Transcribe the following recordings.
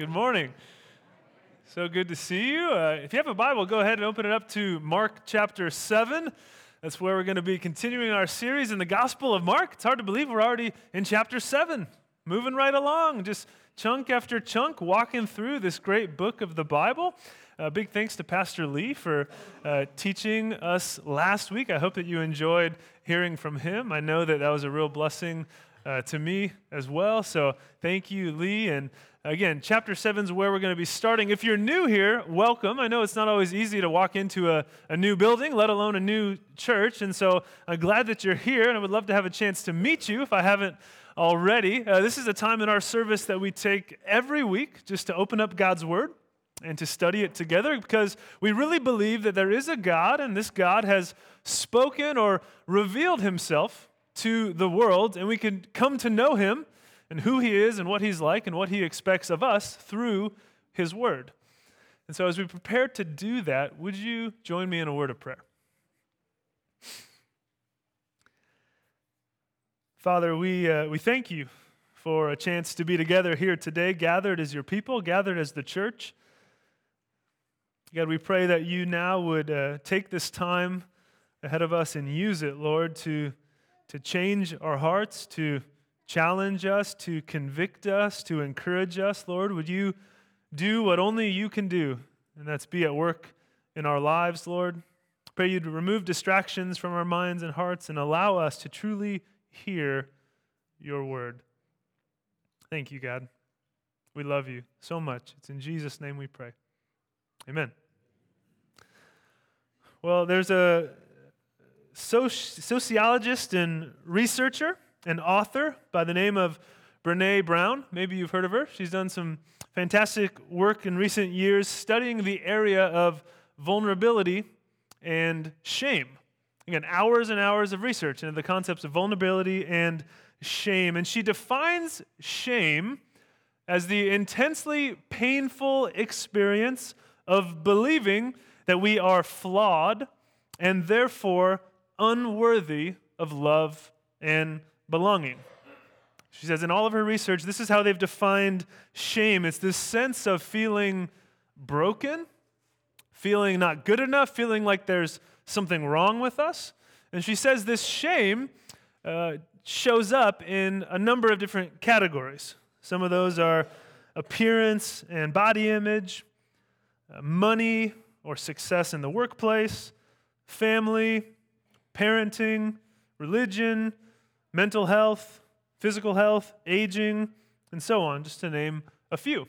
Good morning. So good to see you. Uh, if you have a Bible, go ahead and open it up to Mark chapter 7. That's where we're going to be continuing our series in the Gospel of Mark. It's hard to believe we're already in chapter 7, moving right along, just chunk after chunk, walking through this great book of the Bible. Uh, big thanks to Pastor Lee for uh, teaching us last week. I hope that you enjoyed hearing from him. I know that that was a real blessing uh, to me as well. So thank you, Lee. And again, chapter 7 is where we're going to be starting. If you're new here, welcome. I know it's not always easy to walk into a, a new building, let alone a new church. And so I'm glad that you're here, and I would love to have a chance to meet you if I haven't already. Uh, this is a time in our service that we take every week just to open up God's Word and to study it together because we really believe that there is a God, and this God has spoken or revealed himself to the world, and we can come to know him and who he is and what he's like and what he expects of us through his word. And so, as we prepare to do that, would you join me in a word of prayer? Father, we, uh, we thank you for a chance to be together here today, gathered as your people, gathered as the church. God, we pray that you now would uh, take this time ahead of us and use it, Lord, to to change our hearts, to challenge us, to convict us, to encourage us. Lord, would you do what only you can do, and that's be at work in our lives, Lord. Pray you to remove distractions from our minds and hearts and allow us to truly hear your word. Thank you, God. We love you so much. It's in Jesus' name we pray. Amen. Well, there's a sociologist and researcher and author by the name of Brene Brown. Maybe you've heard of her. She's done some fantastic work in recent years studying the area of vulnerability and shame. Again, hours and hours of research into the concepts of vulnerability and shame. And she defines shame as the intensely painful experience of believing that we are flawed and therefore unworthy of love and belonging. She says, in all of her research, this is how they've defined shame it's this sense of feeling broken, feeling not good enough, feeling like there's something wrong with us. And she says this shame uh, shows up in a number of different categories. Some of those are appearance and body image, uh, money or success in the workplace, family, parenting, religion, mental health, physical health, aging, and so on, just to name a few.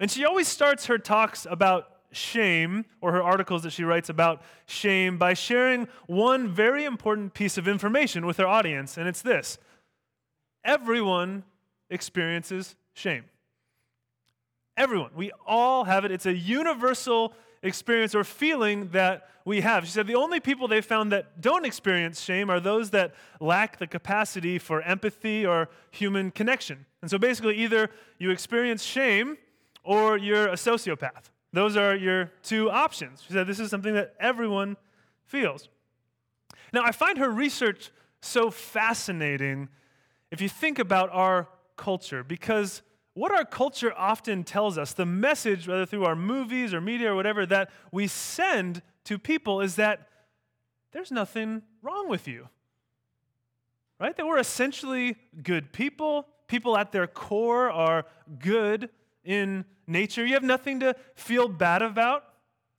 And she always starts her talks about shame, or her articles that she writes about shame, by sharing one very important piece of information with her audience, and it's this everyone experiences shame. Everyone. We all have it. It's a universal experience or feeling that we have. She said the only people they found that don't experience shame are those that lack the capacity for empathy or human connection. And so basically, either you experience shame or you're a sociopath. Those are your two options. She said this is something that everyone feels. Now, I find her research so fascinating if you think about our culture because what our culture often tells us, the message, whether through our movies or media or whatever, that we send to people is that there's nothing wrong with you. Right? That we're essentially good people. People at their core are good in nature. You have nothing to feel bad about.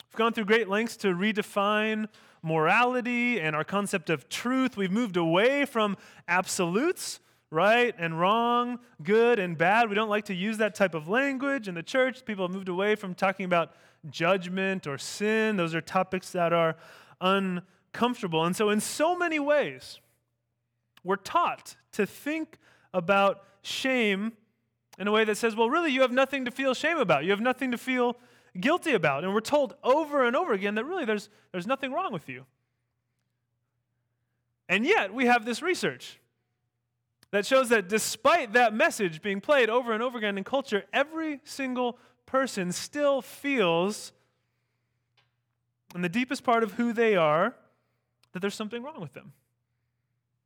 We've gone through great lengths to redefine morality and our concept of truth. We've moved away from absolutes right and wrong, good and bad. We don't like to use that type of language in the church. People have moved away from talking about judgment or sin. Those are topics that are uncomfortable. And so, in so many ways, we're taught to think about shame in a way that says, well, really, you have nothing to feel shame about. You have nothing to feel guilty about. And we're told over and over again that really there's, there's nothing wrong with you. And yet, we have this research that shows that despite that message being played over and over again in culture, every single person still feels in the deepest part of who they are that there's something wrong with them.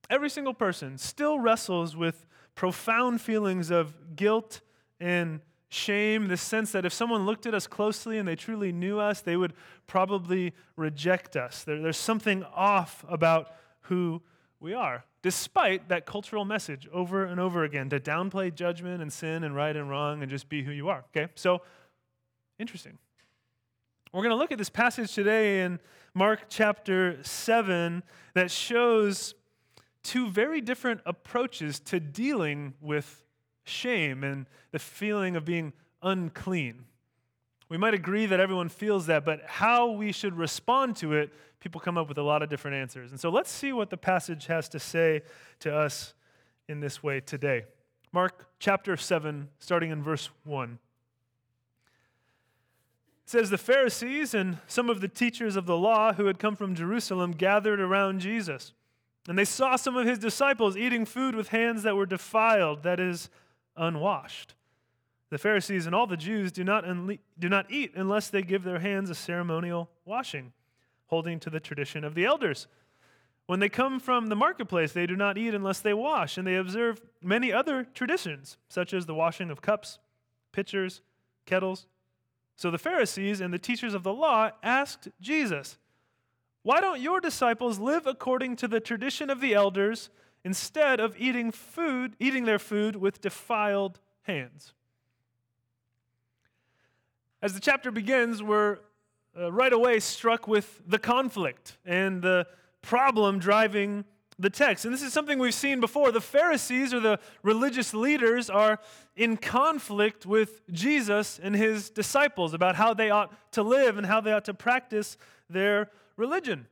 Every single person still wrestles with profound feelings of guilt and shame, the sense that if someone looked at us closely and they truly knew us, they would probably reject us. There, there's something off about who we are, despite that cultural message over and over again to downplay judgment and sin and right and wrong and just be who you are. Okay? So, interesting. We're going to look at this passage today in Mark chapter 7 that shows two very different approaches to dealing with shame and the feeling of being unclean. We might agree that everyone feels that, but how we should respond to it, people come up with a lot of different answers. And so let's see what the passage has to say to us in this way today. Mark chapter 7, starting in verse 1. It says, The Pharisees and some of the teachers of the law who had come from Jerusalem gathered around Jesus. And they saw some of his disciples eating food with hands that were defiled, that is, unwashed. The Pharisees and all the Jews do not, unle- do not eat unless they give their hands a ceremonial washing, holding to the tradition of the elders. When they come from the marketplace, they do not eat unless they wash, and they observe many other traditions, such as the washing of cups, pitchers, kettles. So the Pharisees and the teachers of the law asked Jesus, Why don't your disciples live according to the tradition of the elders instead of eating food, eating their food with defiled hands. As the chapter begins, we're uh, right away struck with the conflict and the problem driving the text. And this is something we've seen before. The Pharisees or the religious leaders are in conflict with Jesus and his disciples about how they ought to live and how they ought to practice their religion.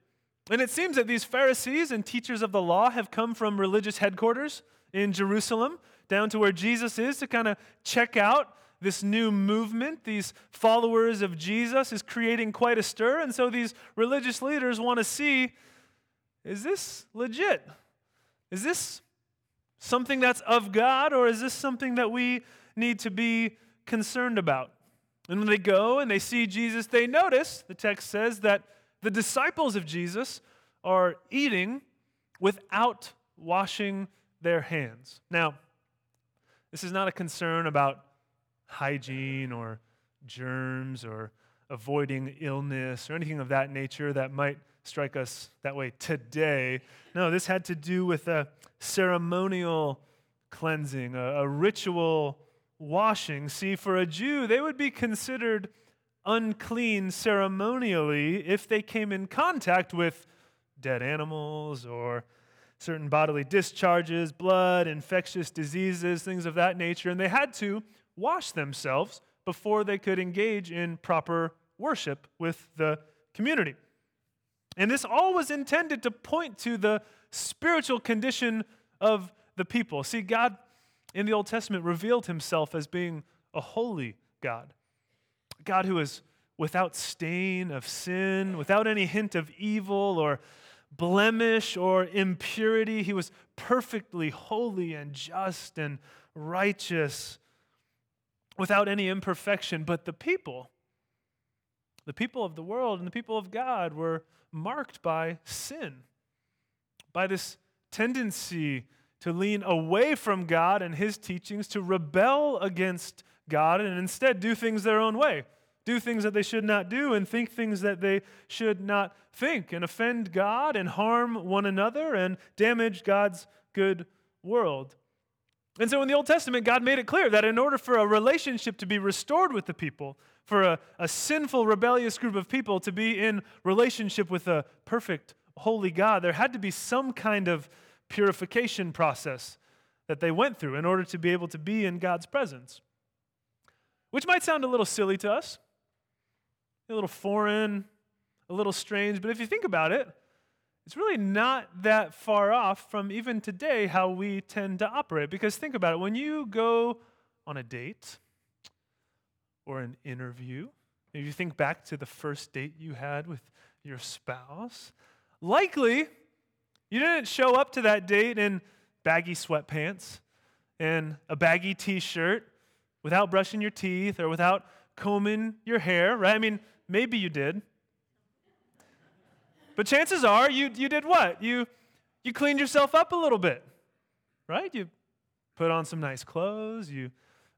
And it seems that these Pharisees and teachers of the law have come from religious headquarters in Jerusalem down to where Jesus is to kind of check out this new movement. These followers of Jesus is creating quite a stir. And so these religious leaders want to see is this legit? Is this something that's of God, or is this something that we need to be concerned about? And when they go and they see Jesus, they notice, the text says, that the disciples of Jesus are eating without washing their hands. Now, this is not a concern about hygiene or germs or avoiding illness or anything of that nature that might strike us that way today. No, this had to do with a ceremonial cleansing, a, a ritual washing. See, for a Jew, they would be considered unclean ceremonially if they came in contact with dead animals or certain bodily discharges, blood, infectious diseases, things of that nature, and they had to wash themselves before they could engage in proper worship with the community. And this all was intended to point to the spiritual condition of the people. See, God in the Old Testament revealed himself as being a holy God. God who is without stain of sin, without any hint of evil or blemish or impurity. He was perfectly holy and just and righteous, without any imperfection. But the people, the people of the world and the people of God were marked by sin, by this tendency to lean away from God and His teachings, to rebel against God, and instead do things their own way do things that they should not do and think things that they should not think and offend God and harm one another and damage God's good world. And so in the Old Testament, God made it clear that in order for a relationship to be restored with the people, for a, a sinful, rebellious group of people to be in relationship with a perfect, holy God, there had to be some kind of purification process that they went through in order to be able to be in God's presence. Which might sound a little silly to us a little foreign, a little strange, but if you think about it, it's really not that far off from even today how we tend to operate. Because think about it when you go on a date or an interview, if you think back to the first date you had with your spouse, likely you didn't show up to that date in baggy sweatpants and a baggy t shirt without brushing your teeth or without combing your hair, right? I mean, Maybe you did. But chances are you, you did what? You, you cleaned yourself up a little bit, right? You put on some nice clothes, you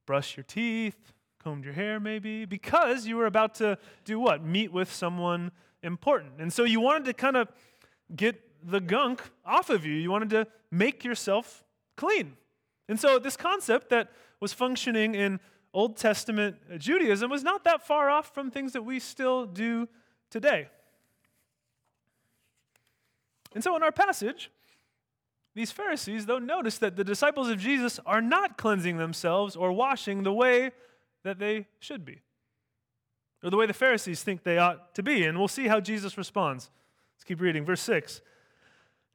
brushed your teeth, combed your hair maybe, because you were about to do what? Meet with someone important. And so you wanted to kind of get the gunk off of you. You wanted to make yourself clean. And so this concept that was functioning in Old Testament Judaism was not that far off from things that we still do today. And so in our passage, these Pharisees, though, notice that the disciples of Jesus are not cleansing themselves or washing the way that they should be, or the way the Pharisees think they ought to be. And we'll see how Jesus responds. Let's keep reading. Verse 6.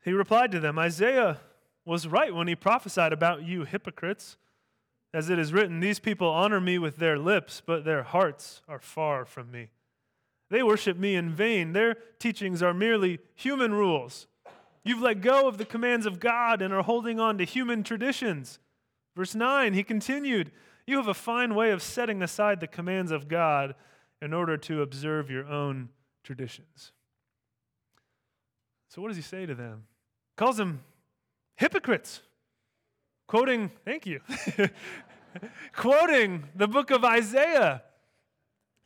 He replied to them Isaiah was right when he prophesied about you hypocrites. As it is written, These people honor me with their lips, but their hearts are far from me. They worship me in vain. Their teachings are merely human rules. You've let go of the commands of God and are holding on to human traditions. Verse 9, he continued, You have a fine way of setting aside the commands of God in order to observe your own traditions. So, what does he say to them? He calls them hypocrites. Quoting, thank you, quoting the book of Isaiah.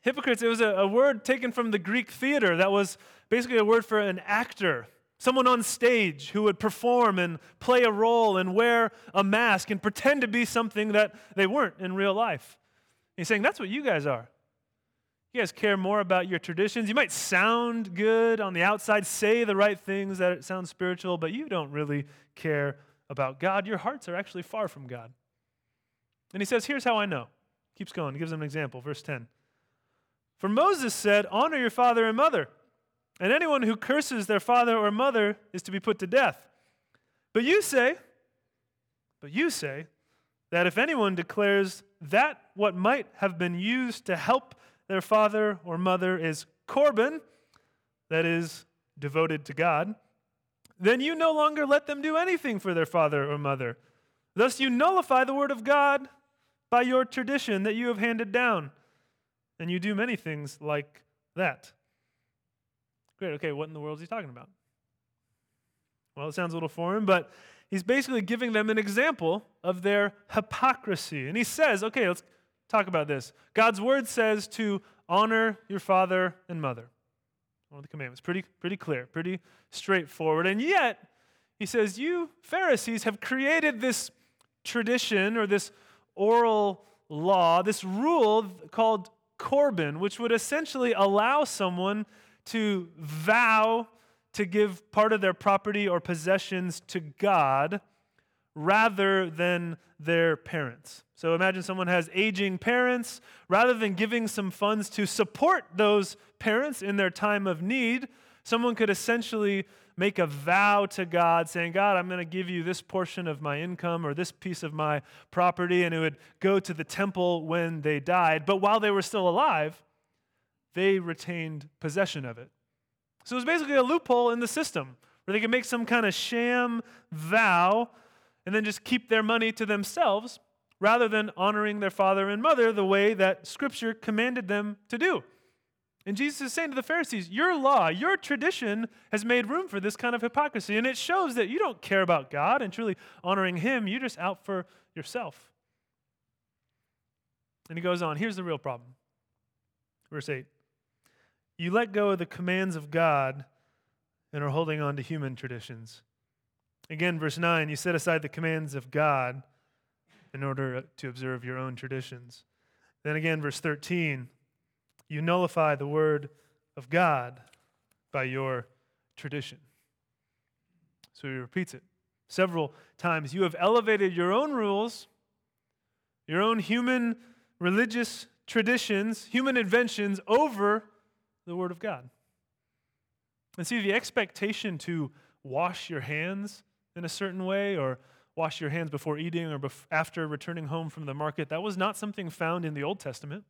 Hypocrites, it was a, a word taken from the Greek theater that was basically a word for an actor, someone on stage who would perform and play a role and wear a mask and pretend to be something that they weren't in real life. He's saying that's what you guys are. You guys care more about your traditions. You might sound good on the outside, say the right things that sound spiritual, but you don't really care about God. Your hearts are actually far from God. And he says, Here's how I know. Keeps going. He gives them an example. Verse 10. For Moses said, Honor your father and mother, and anyone who curses their father or mother is to be put to death. But you say, but you say that if anyone declares that what might have been used to help their father or mother is Corban, that is, devoted to God, then you no longer let them do anything for their father or mother. Thus, you nullify the word of God by your tradition that you have handed down. And you do many things like that. Great, okay, what in the world is he talking about? Well, it sounds a little foreign, but he's basically giving them an example of their hypocrisy. And he says, okay, let's talk about this. God's word says to honor your father and mother. One of the commandments. Pretty, pretty clear, pretty straightforward. And yet, he says, You Pharisees have created this tradition or this oral law, this rule called Corban, which would essentially allow someone to vow to give part of their property or possessions to God rather than their parents. So imagine someone has aging parents. Rather than giving some funds to support those parents in their time of need, someone could essentially make a vow to God saying, God, I'm going to give you this portion of my income or this piece of my property, and it would go to the temple when they died. But while they were still alive, they retained possession of it. So it was basically a loophole in the system where they could make some kind of sham vow and then just keep their money to themselves rather than honoring their father and mother the way that Scripture commanded them to do. And Jesus is saying to the Pharisees, Your law, your tradition has made room for this kind of hypocrisy. And it shows that you don't care about God and truly honoring Him. You're just out for yourself. And he goes on here's the real problem. Verse 8 You let go of the commands of God and are holding on to human traditions. Again, verse 9 You set aside the commands of God in order to observe your own traditions. Then again, verse 13 you nullify the word of God by your tradition. So he repeats it several times. You have elevated your own rules, your own human religious traditions, human inventions over the word of God. And see, the expectation to wash your hands in a certain way or wash your hands before eating or bef- after returning home from the market, that was not something found in the Old Testament.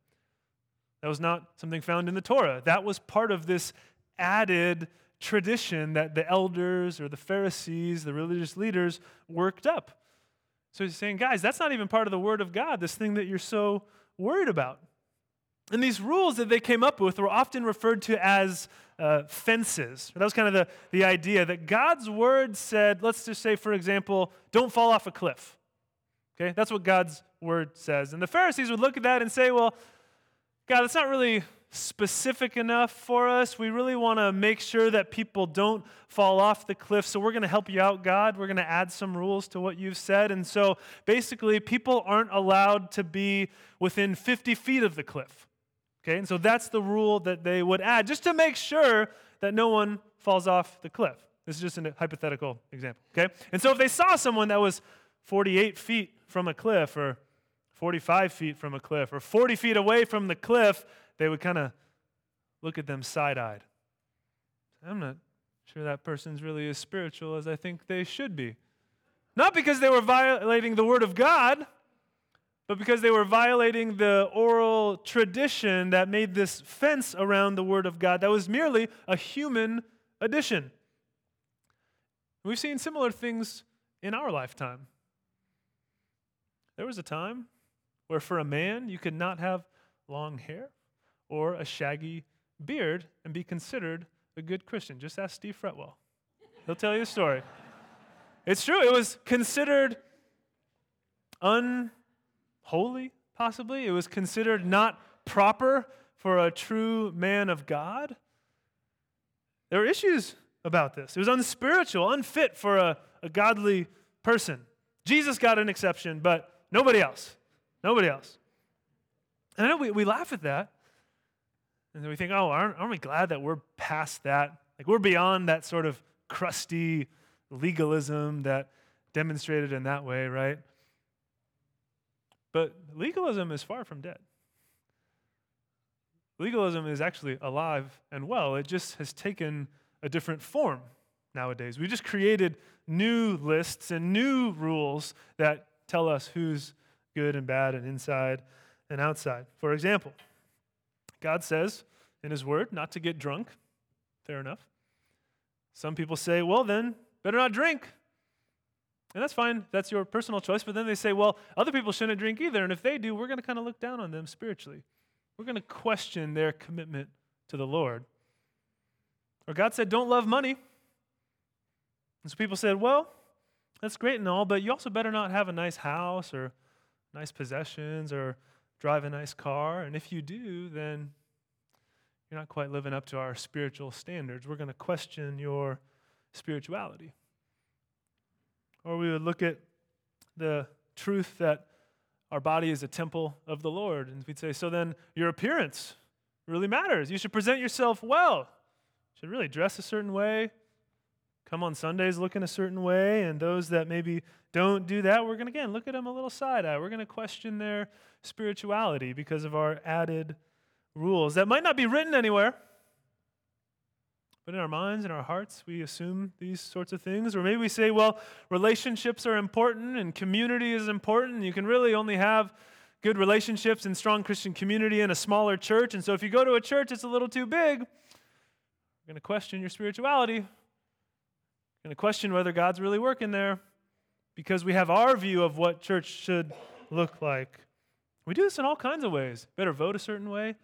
That was not something found in the Torah. That was part of this added tradition that the elders or the Pharisees, the religious leaders, worked up. So he's saying, guys, that's not even part of the Word of God, this thing that you're so worried about. And these rules that they came up with were often referred to as uh, fences. That was kind of the, the idea that God's word said, let's just say, for example, don't fall off a cliff. Okay? That's what God's word says. And the Pharisees would look at that and say, well, God, that's not really specific enough for us. We really want to make sure that people don't fall off the cliff. So we're going to help you out, God. We're going to add some rules to what you've said. And so basically, people aren't allowed to be within 50 feet of the cliff. Okay? And so that's the rule that they would add just to make sure that no one falls off the cliff. This is just a hypothetical example. Okay? And so if they saw someone that was 48 feet from a cliff or 45 feet from a cliff or 40 feet away from the cliff, they would kind of look at them side eyed. I'm not sure that person's really as spiritual as I think they should be. Not because they were violating the Word of God, but because they were violating the oral tradition that made this fence around the Word of God that was merely a human addition. We've seen similar things in our lifetime. There was a time where, for a man, you could not have long hair or a shaggy beard and be considered a good Christian. Just ask Steve Fretwell, he'll tell you the story. It's true, it was considered unholy, possibly. It was considered not proper for a true man of God. There were issues about this. It was unspiritual, unfit for a, a godly person. Jesus got an exception, but nobody else. Nobody else. And I know we, we laugh at that. And we think, oh, aren't, aren't we glad that we're past that? Like we're beyond that sort of crusty legalism that demonstrated in that way, right? But legalism is far from dead. Legalism is actually alive and well. It just has taken a different form nowadays. We just created new lists and new rules that tell us who's good and bad and inside and outside. For example, God says in His Word not to get drunk. Fair enough. Some people say, well, then, better not drink. And that's fine. That's your personal choice. But then they say, well, other people shouldn't drink either. And if they do, we're going to kind of look down on them spiritually. We're going to question their commitment to the Lord. Or God said, don't love money. And so people said, well, that's great and all, but you also better not have a nice house or nice possessions or drive a nice car. And if you do, then you're not quite living up to our spiritual standards. We're going to question your spirituality. Or we would look at the truth that our body is a temple of the Lord. And we'd say, so then your appearance really matters. You should present yourself well. You should really dress a certain way, come on Sundays looking a certain way, and those that maybe don't do that, we're going to again look at them a little side eye. We're going to question their spirituality because of our added rules that might not be written anywhere. But in our minds and our hearts, we assume these sorts of things. Or maybe we say, well, relationships are important and community is important. You can really only have good relationships and strong Christian community in a smaller church. And so if you go to a church that's a little too big, we're going to question your spirituality You're going to question whether God's really working there because we have our view of what church should look like. We do this in all kinds of ways. Better vote a certain way,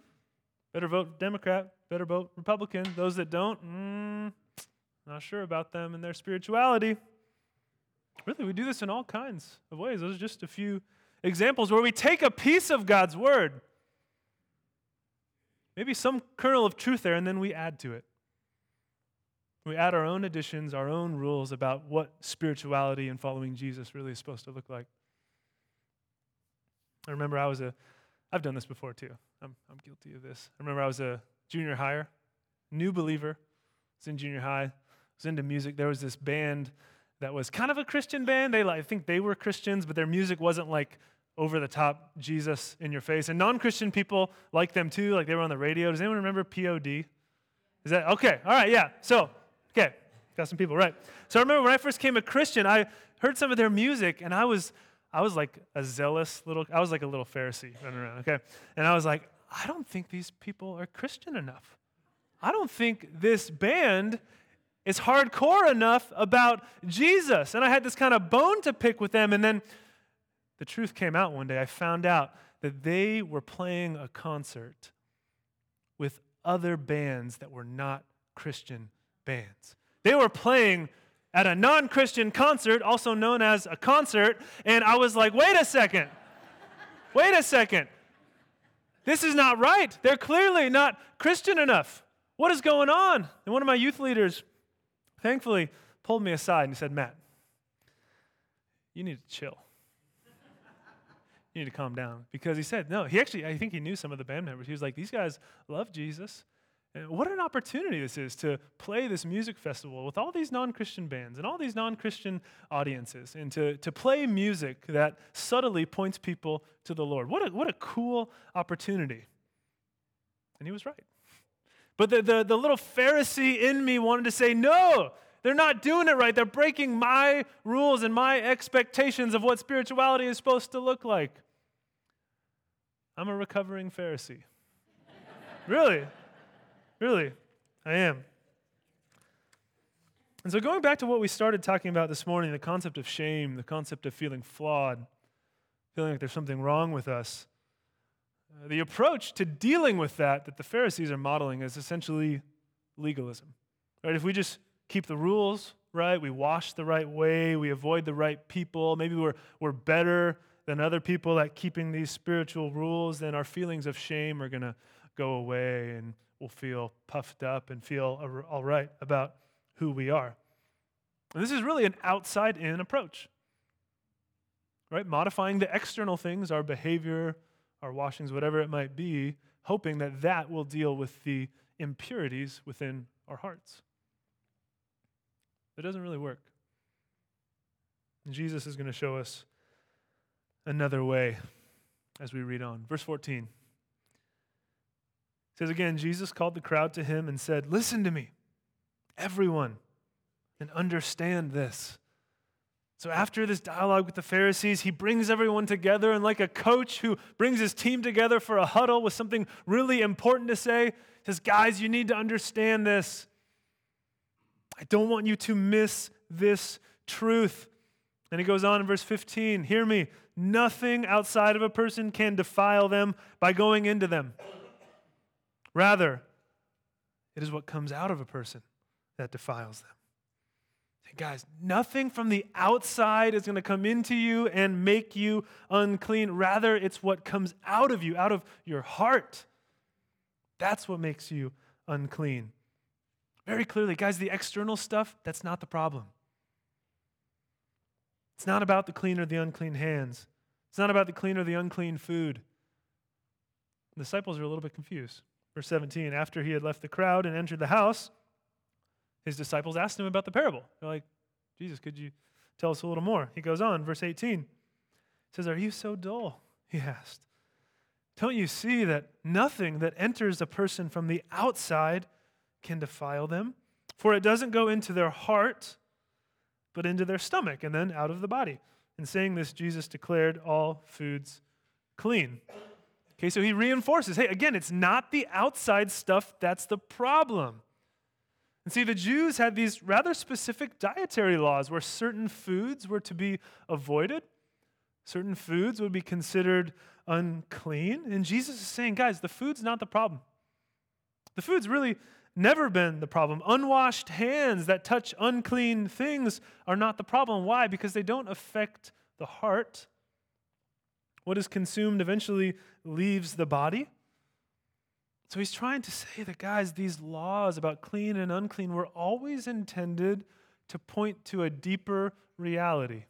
better vote Democrat, better vote Republican. Those that don't, mm, not sure about them and their spirituality. Really, we do this in all kinds of ways. Those are just a few examples where we take a piece of God's word, maybe some kernel of truth there, and then we add to it. We add our own additions, our own rules about what spirituality and following Jesus really is supposed to look like. I remember I was a, I've done this before too. I'm, I'm guilty of this. I remember I was a junior higher, new believer. Was in junior high, was into music. There was this band that was kind of a Christian band. They, I think they were Christians, but their music wasn't like over the top Jesus in your face. And non Christian people like them too, like they were on the radio. Does anyone remember POD? Is that okay? All right, yeah. So Okay, got some people right. So I remember when I first came a Christian, I heard some of their music, and I was, I was like a zealous little, I was like a little Pharisee running around. Okay, and I was like, I don't think these people are Christian enough. I don't think this band is hardcore enough about Jesus. And I had this kind of bone to pick with them, and then the truth came out one day. I found out that they were playing a concert with other bands that were not Christian bands. They were playing at a non Christian concert, also known as a concert, and I was like, wait a second. wait a second. This is not right. They're clearly not Christian enough. What is going on? And one of my youth leaders, thankfully, pulled me aside and he said, Matt, you need to chill. you need to calm down. Because he said, no, he actually, I think he knew some of the band members. He was like, these guys love Jesus. And what an opportunity this is to play this music festival with all these non Christian bands and all these non Christian audiences and to, to play music that subtly points people to the Lord. What a, what a cool opportunity. And he was right. But the, the, the little Pharisee in me wanted to say, no, they're not doing it right. They're breaking my rules and my expectations of what spirituality is supposed to look like. I'm a recovering Pharisee. really? Really, I am. And so, going back to what we started talking about this morning the concept of shame, the concept of feeling flawed, feeling like there's something wrong with us, uh, the approach to dealing with that that the Pharisees are modeling is essentially legalism. Right? If we just keep the rules right, we wash the right way, we avoid the right people, maybe we're, we're better than other people at keeping these spiritual rules, then our feelings of shame are going to go away and will feel puffed up and feel all right about who we are. And this is really an outside in approach. Right? Modifying the external things, our behavior, our washings, whatever it might be, hoping that that will deal with the impurities within our hearts. It doesn't really work. And Jesus is going to show us another way as we read on. Verse 14 says again, Jesus called the crowd to him and said, Listen to me, everyone, and understand this. So, after this dialogue with the Pharisees, he brings everyone together, and like a coach who brings his team together for a huddle with something really important to say, says, Guys, you need to understand this. I don't want you to miss this truth. And he goes on in verse 15 Hear me, nothing outside of a person can defile them by going into them. Rather, it is what comes out of a person that defiles them. And guys, nothing from the outside is going to come into you and make you unclean. Rather, it's what comes out of you, out of your heart. That's what makes you unclean. Very clearly, guys, the external stuff, that's not the problem. It's not about the clean or the unclean hands. It's not about the clean or the unclean food. The disciples are a little bit confused. Verse 17, after he had left the crowd and entered the house, his disciples asked him about the parable. They're like, Jesus, could you tell us a little more? He goes on, verse 18. says, Are you so dull? He asked. Don't you see that nothing that enters a person from the outside can defile them? For it doesn't go into their heart, but into their stomach, and then out of the body. In saying this, Jesus declared all foods clean. Okay, so he reinforces hey, again, it's not the outside stuff that's the problem. And see, the Jews had these rather specific dietary laws where certain foods were to be avoided, certain foods would be considered unclean. And Jesus is saying, guys, the food's not the problem. The food's really never been the problem. Unwashed hands that touch unclean things are not the problem. Why? Because they don't affect the heart, what is consumed eventually leaves the body. So he's trying to say that, guys, these laws about clean and unclean were always intended to point to a deeper reality,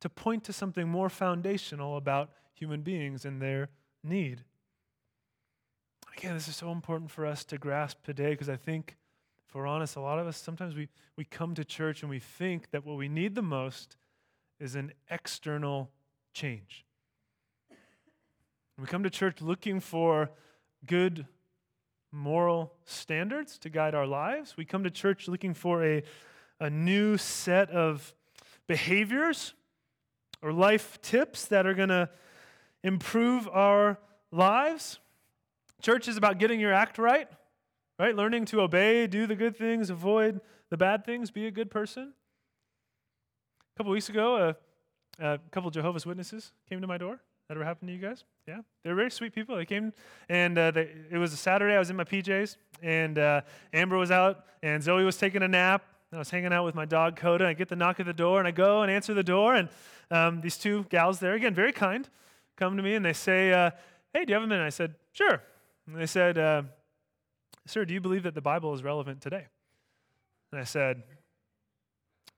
to point to something more foundational about human beings and their need. Again, this is so important for us to grasp today because I think, if we're honest, a lot of us sometimes we, we come to church and we think that what we need the most is an external change. We come to church looking for good moral standards to guide our lives. We come to church looking for a, a new set of behaviors or life tips that are going to improve our lives. Church is about getting your act right, right? Learning to obey, do the good things, avoid the bad things, be a good person. A couple weeks ago, a, a couple Jehovah's Witnesses came to my door. That ever happened to you guys? Yeah, they're very sweet people. They came, and uh, they, it was a Saturday. I was in my PJs, and uh, Amber was out, and Zoe was taking a nap, I was hanging out with my dog Coda. I get the knock at the door, and I go and answer the door, and um, these two gals there, again, very kind, come to me and they say, uh, "Hey, do you have a minute?" I said, "Sure." And they said, uh, "Sir, do you believe that the Bible is relevant today?" And I said,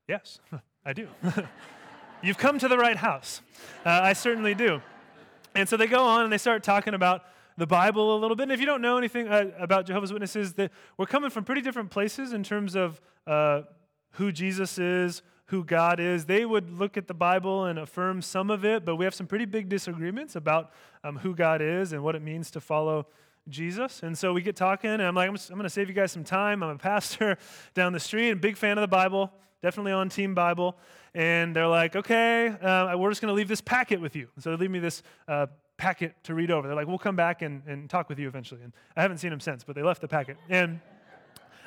"Yes, I do." You've come to the right house. Uh, I certainly do. And so they go on and they start talking about the Bible a little bit. And if you don't know anything uh, about Jehovah's Witnesses, that we're coming from pretty different places in terms of uh, who Jesus is, who God is. They would look at the Bible and affirm some of it, but we have some pretty big disagreements about um, who God is and what it means to follow Jesus. And so we get talking, and I'm like, I'm, I'm going to save you guys some time. I'm a pastor down the street, a big fan of the Bible, definitely on Team Bible. And they're like, okay, uh, we're just going to leave this packet with you. so they leave me this uh, packet to read over. They're like, we'll come back and, and talk with you eventually. And I haven't seen them since, but they left the packet. And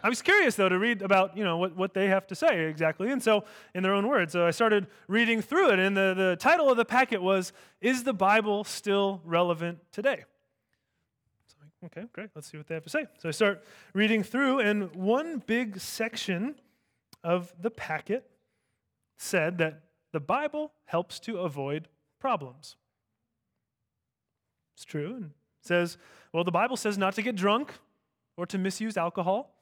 I was curious, though, to read about, you know, what, what they have to say exactly. And so, in their own words, so I started reading through it. And the, the title of the packet was, Is the Bible Still Relevant Today? Okay, great. Let's see what they have to say. So I start reading through, and one big section of the packet said that the Bible helps to avoid problems. It's true. And says, well, the Bible says not to get drunk or to misuse alcohol.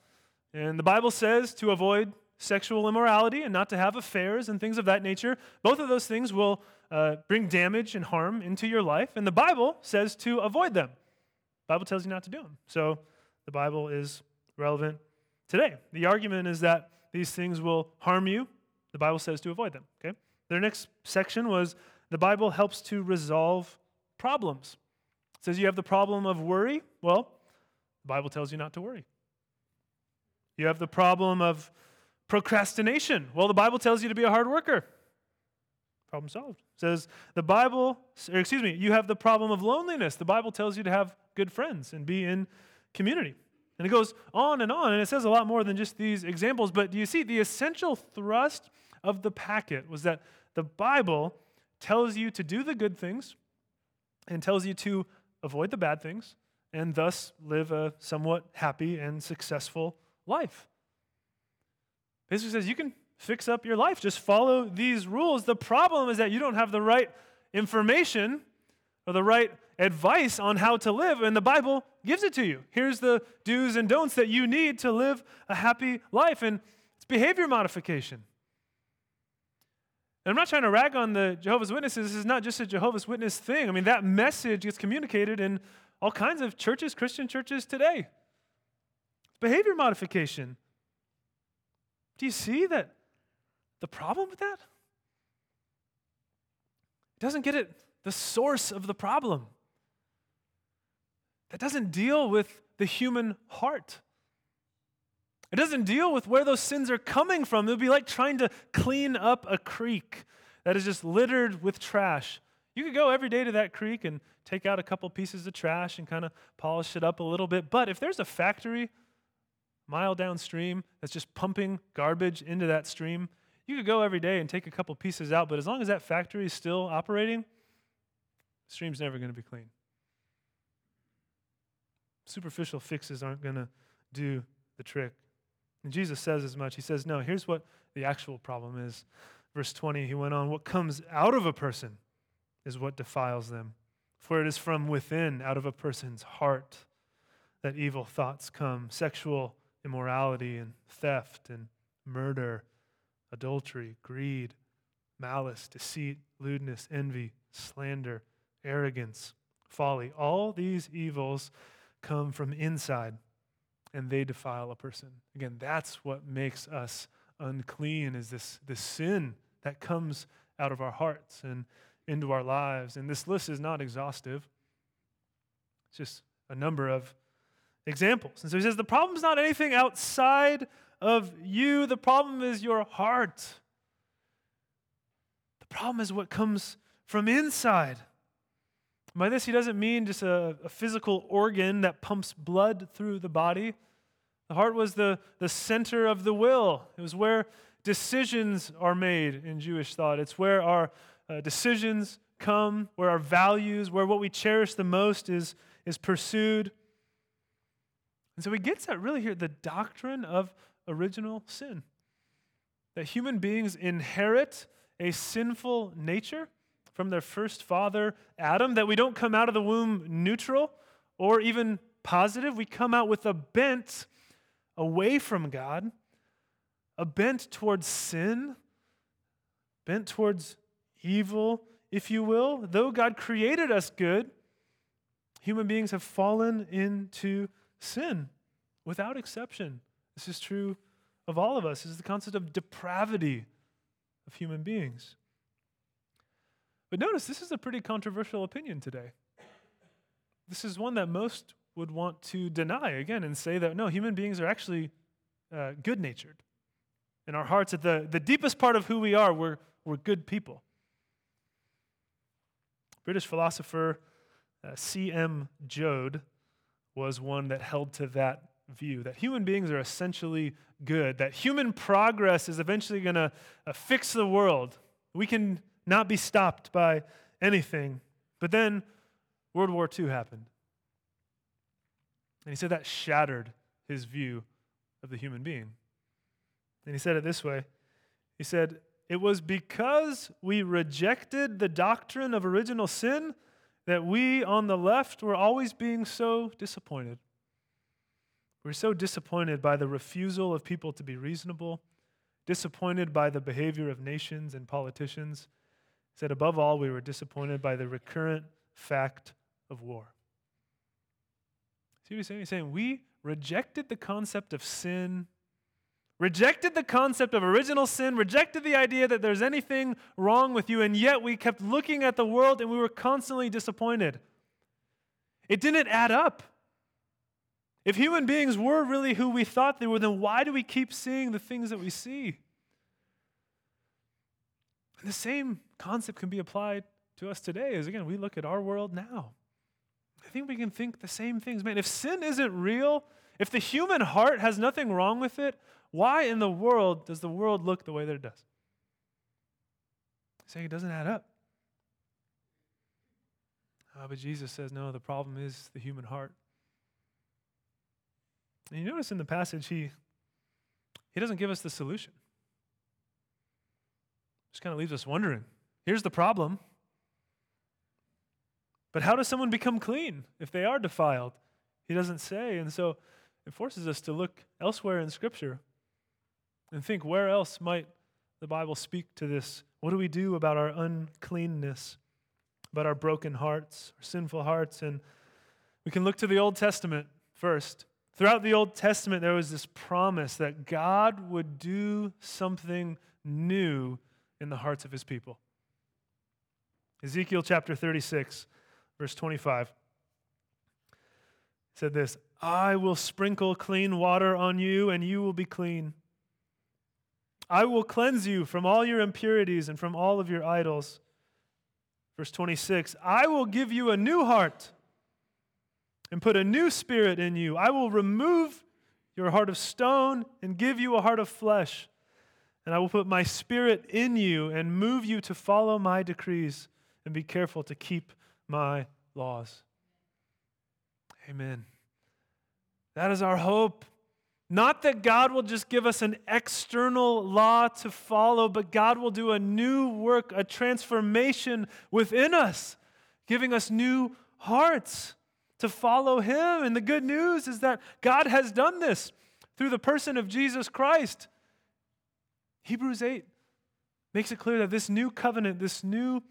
And the Bible says to avoid sexual immorality and not to have affairs and things of that nature. Both of those things will uh, bring damage and harm into your life. And the Bible says to avoid them. The Bible tells you not to do them. So the Bible is relevant today. The argument is that these things will harm you. The Bible says to avoid them. Okay? Their next section was the Bible helps to resolve problems. It says you have the problem of worry. Well, the Bible tells you not to worry. You have the problem of procrastination. Well, the Bible tells you to be a hard worker. Problem solved. It says the Bible, or excuse me, you have the problem of loneliness. The Bible tells you to have good friends and be in community. And it goes on and on, and it says a lot more than just these examples. But do you see the essential thrust of the packet was that the Bible tells you to do the good things and tells you to avoid the bad things, and thus live a somewhat happy and successful life. Basically says you can fix up your life. Just follow these rules. The problem is that you don't have the right information or the right advice on how to live, and the Bible gives it to you. Here's the do's and don'ts that you need to live a happy life, and it's behavior modification. And I'm not trying to rag on the Jehovah's Witnesses. This is not just a Jehovah's Witness thing. I mean, that message gets communicated in all kinds of churches, Christian churches today. Behavior modification. Do you see that the problem with that? It doesn't get at the source of the problem. That doesn't deal with the human heart. It doesn't deal with where those sins are coming from. It would be like trying to clean up a creek that is just littered with trash. You could go every day to that creek and take out a couple pieces of trash and kind of polish it up a little bit. But if there's a factory mile downstream that's just pumping garbage into that stream, you could go every day and take a couple pieces out. But as long as that factory is still operating, the stream's never going to be clean. Superficial fixes aren't going to do the trick. And Jesus says as much. He says, No, here's what the actual problem is. Verse 20, he went on, What comes out of a person is what defiles them. For it is from within, out of a person's heart, that evil thoughts come sexual immorality and theft and murder, adultery, greed, malice, deceit, lewdness, envy, slander, arrogance, folly. All these evils come from inside and they defile a person. Again, that's what makes us unclean is this, this sin that comes out of our hearts and into our lives. And this list is not exhaustive. It's just a number of examples. And so he says the problem is not anything outside of you, the problem is your heart. The problem is what comes from inside. By this, he doesn't mean just a, a, physical organ that pumps blood through the body. The heart was the, the center of the will, it was where decisions are made in Jewish thought. It's where our uh, decisions come, where our values, where what we cherish the most is, is pursued. And so he gets at really here the doctrine of original sin. that human beings inherit a sinful nature from their first father, Adam, that we don't come out of the womb neutral or even positive. We come out with a bent away from God, a bent towards sin, bent towards evil, if you will. Though God created us good, human beings have fallen into sin without exception. This is true of all of us. This is the concept of depravity of human beings. But notice, this is a pretty controversial opinion today. This is one that most would want to deny again and say that no, human beings are actually uh, good natured. In our hearts, at the, the deepest part of who we are, we're, we're good people. British philosopher uh, C.M. Joad was one that held to that view that human beings are essentially good, that human progress is eventually going to uh, fix the world. We can not be stopped by anything. But then World War II happened. And he said that shattered his view of the human being. And he said it this way He said, It was because we rejected the doctrine of original sin that we on the left were always being so disappointed. We're so disappointed by the refusal of people to be reasonable, disappointed by the behavior of nations and politicians. Said, above all, we were disappointed by the recurrent fact of war. See what he's saying? He's saying we rejected the concept of sin, rejected the concept of original sin, rejected the idea that there's anything wrong with you, and yet we kept looking at the world and we were constantly disappointed. It didn't add up. If human beings were really who we thought they were, then why do we keep seeing the things that we see? And the same concept can be applied to us today as, again, we look at our world now. I think we can think the same things. Man, if sin isn't real, if the human heart has nothing wrong with it, why in the world does the world look the way that it does? Saying it doesn't add up. Uh, but Jesus says, no, the problem is the human heart. And you notice in the passage, he, he doesn't give us the solution. Just kind of leaves us wondering. Here's the problem. But how does someone become clean if they are defiled? He doesn't say. And so it forces us to look elsewhere in Scripture and think where else might the Bible speak to this? What do we do about our uncleanness, about our broken hearts, our sinful hearts? And we can look to the Old Testament first. Throughout the Old Testament, there was this promise that God would do something new in the hearts of his people. Ezekiel chapter 36, verse 25 said this I will sprinkle clean water on you, and you will be clean. I will cleanse you from all your impurities and from all of your idols. Verse 26 I will give you a new heart and put a new spirit in you. I will remove your heart of stone and give you a heart of flesh. And I will put my spirit in you and move you to follow my decrees and be careful to keep my laws. Amen. That is our hope. Not that God will just give us an external law to follow, but God will do a new work, a transformation within us, giving us new hearts to follow Him. And the good news is that God has done this through the person of Jesus Christ. Hebrews 8 makes it clear that this new covenant, this new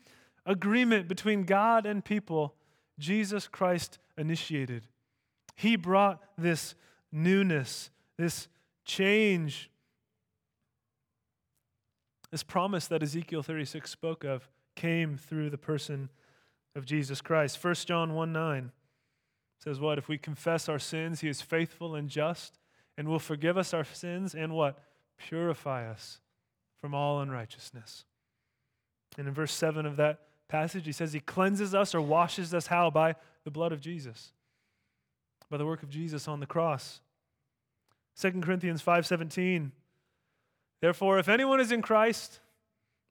agreement between God and people, Jesus Christ initiated. He brought this newness, this change, this promise that Ezekiel 36 spoke of came through the person of Jesus Christ. 1 John 1 9 says what? If we confess our sins, he is faithful and just and will forgive us our sins and what? Purify us from all unrighteousness. And in verse 7 of that passage, he says he cleanses us or washes us how? By the blood of Jesus. By the work of Jesus on the cross. 2 Corinthians 5:17 Therefore if anyone is in Christ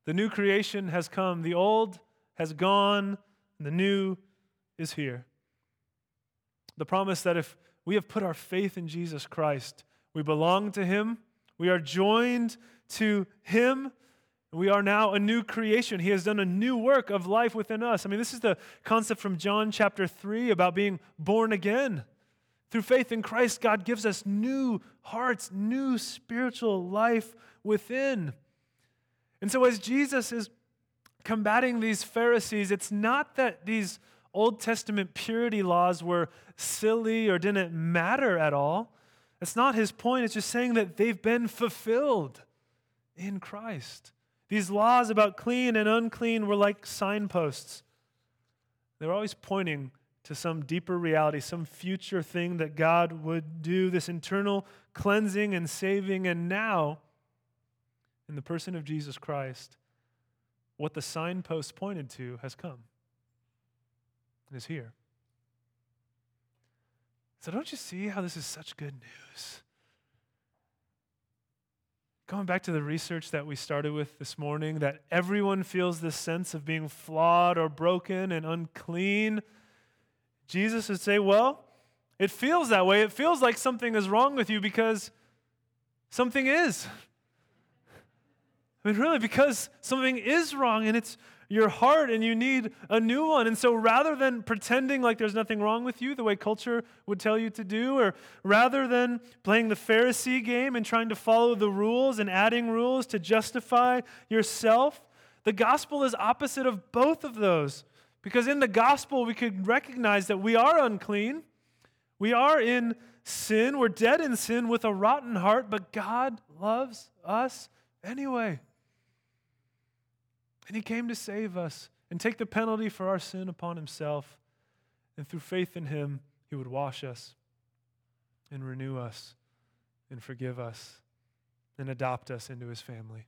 the new creation has come the old has gone and the new is here the promise that if we have put our faith in Jesus Christ, we belong to Him, We are joined to Him. We are now a new creation. He has done a new work of life within us. I mean, this is the concept from John chapter 3 about being born again. Through faith in Christ, God gives us new hearts, new spiritual life within. And so, as Jesus is combating these Pharisees, it's not that these Old Testament purity laws were silly or didn't matter at all. That's not his point. It's just saying that they've been fulfilled in Christ. These laws about clean and unclean were like signposts. They were always pointing to some deeper reality, some future thing that God would do, this internal cleansing and saving. And now, in the person of Jesus Christ, what the signpost pointed to has come and is here. So, don't you see how this is such good news? Going back to the research that we started with this morning, that everyone feels this sense of being flawed or broken and unclean. Jesus would say, Well, it feels that way. It feels like something is wrong with you because something is. I mean, really, because something is wrong and it's your heart and you need a new one. And so rather than pretending like there's nothing wrong with you, the way culture would tell you to do, or rather than playing the Pharisee game and trying to follow the rules and adding rules to justify yourself, the gospel is opposite of both of those. Because in the gospel, we could recognize that we are unclean, we are in sin, we're dead in sin with a rotten heart, but God loves us anyway. And he came to save us and take the penalty for our sin upon himself. And through faith in him, he would wash us and renew us and forgive us and adopt us into his family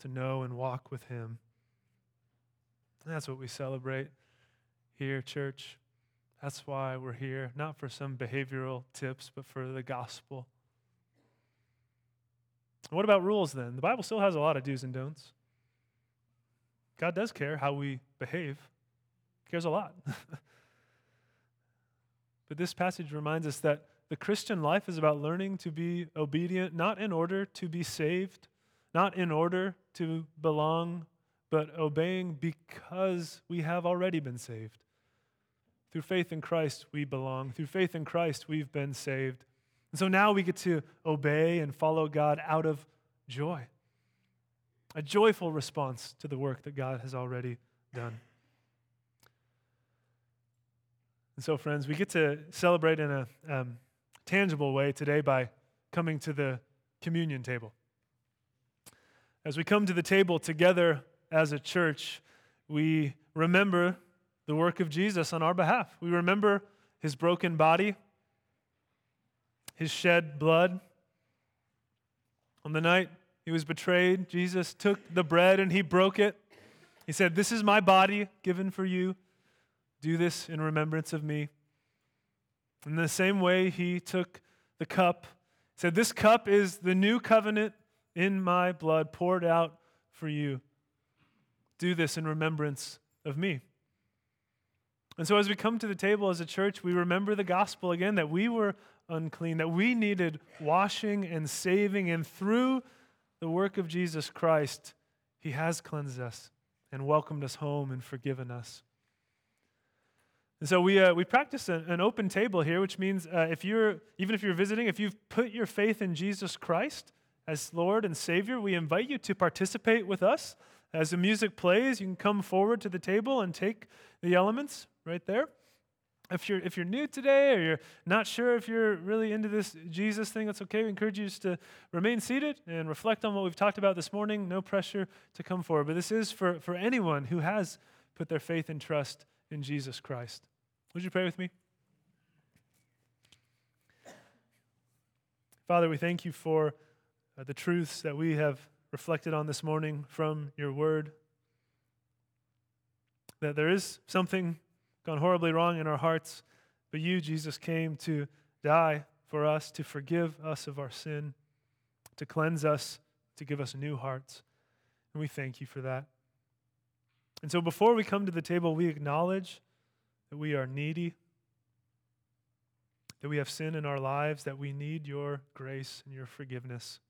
to know and walk with him. And that's what we celebrate here, church. That's why we're here, not for some behavioral tips, but for the gospel. What about rules then? The Bible still has a lot of do's and don'ts. God does care how we behave, he cares a lot. but this passage reminds us that the Christian life is about learning to be obedient, not in order to be saved, not in order to belong, but obeying because we have already been saved. Through faith in Christ, we belong. Through faith in Christ, we've been saved. And so now we get to obey and follow God out of joy a joyful response to the work that God has already done. And so, friends, we get to celebrate in a um, tangible way today by coming to the communion table. As we come to the table together as a church, we remember the work of Jesus on our behalf. We remember his broken body, his shed blood. On the night he was betrayed. Jesus took the bread and he broke it. He said, This is my body given for you. Do this in remembrance of me. In the same way, he took the cup. Said, This cup is the new covenant in my blood poured out for you. Do this in remembrance of me. And so, as we come to the table as a church, we remember the gospel again that we were unclean, that we needed washing and saving, and through the work of Jesus Christ, He has cleansed us and welcomed us home and forgiven us. And so we, uh, we practice an, an, open table here, which means uh, if you're, even if you're visiting, if you've put your faith in Jesus Christ as Lord and Savior, we invite you to participate with us. As the music plays, you can come forward to the table and take the elements right there if you're if you're new today or you're not sure if you're really into this Jesus thing, that's okay. We encourage you just to remain seated and reflect on what we've talked about this morning. No pressure to come forward. But this is for, for anyone who has put their faith and trust in Jesus Christ. Would you pray with me? Father, we thank you for uh, the truths that we have reflected on this morning from your word. That there is something gone horribly wrong in our hearts, but you, Jesus, came to die for us, to forgive us of our sin, to cleanse us, to give us new hearts. And we thank you for that. And so before we come to the table, we acknowledge that we are needy, that we have sin in our lives, that we need your grace and your forgiveness.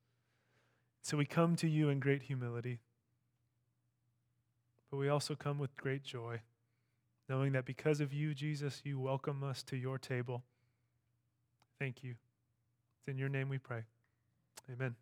So we come to you in great humility, but we also come with great joy, knowing that because of you, Jesus, you welcome us to your table. Thank you. It's in your name we pray. Amen.